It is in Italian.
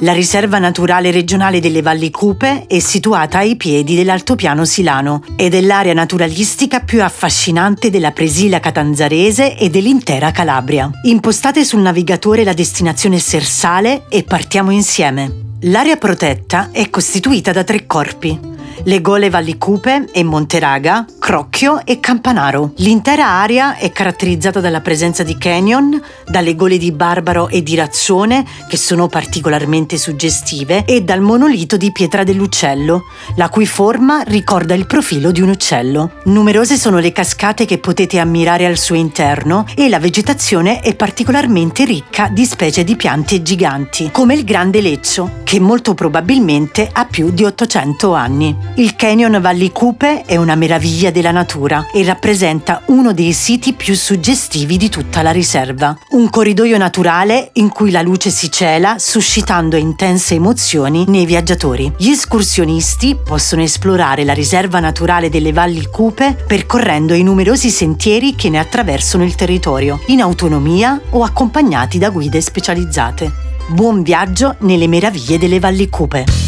La riserva naturale regionale delle Valli Cupe è situata ai piedi dell'altopiano silano ed è l'area naturalistica più affascinante della Presila catanzarese e dell'intera Calabria. Impostate sul navigatore la destinazione Sersale e partiamo insieme. L'area protetta è costituita da tre corpi le gole Vallicupe e Monteraga, Crocchio e Campanaro. L'intera area è caratterizzata dalla presenza di canyon, dalle gole di Barbaro e di Razzone, che sono particolarmente suggestive, e dal monolito di pietra dell'uccello, la cui forma ricorda il profilo di un uccello. Numerose sono le cascate che potete ammirare al suo interno e la vegetazione è particolarmente ricca di specie di piante giganti, come il grande leccio, che molto probabilmente ha più di 800 anni. Il Canyon Valli Cupe è una meraviglia della natura e rappresenta uno dei siti più suggestivi di tutta la riserva. Un corridoio naturale in cui la luce si cela, suscitando intense emozioni nei viaggiatori. Gli escursionisti possono esplorare la riserva naturale delle Valli Cupe percorrendo i numerosi sentieri che ne attraversano il territorio, in autonomia o accompagnati da guide specializzate. Buon viaggio nelle meraviglie delle Valli Cupe.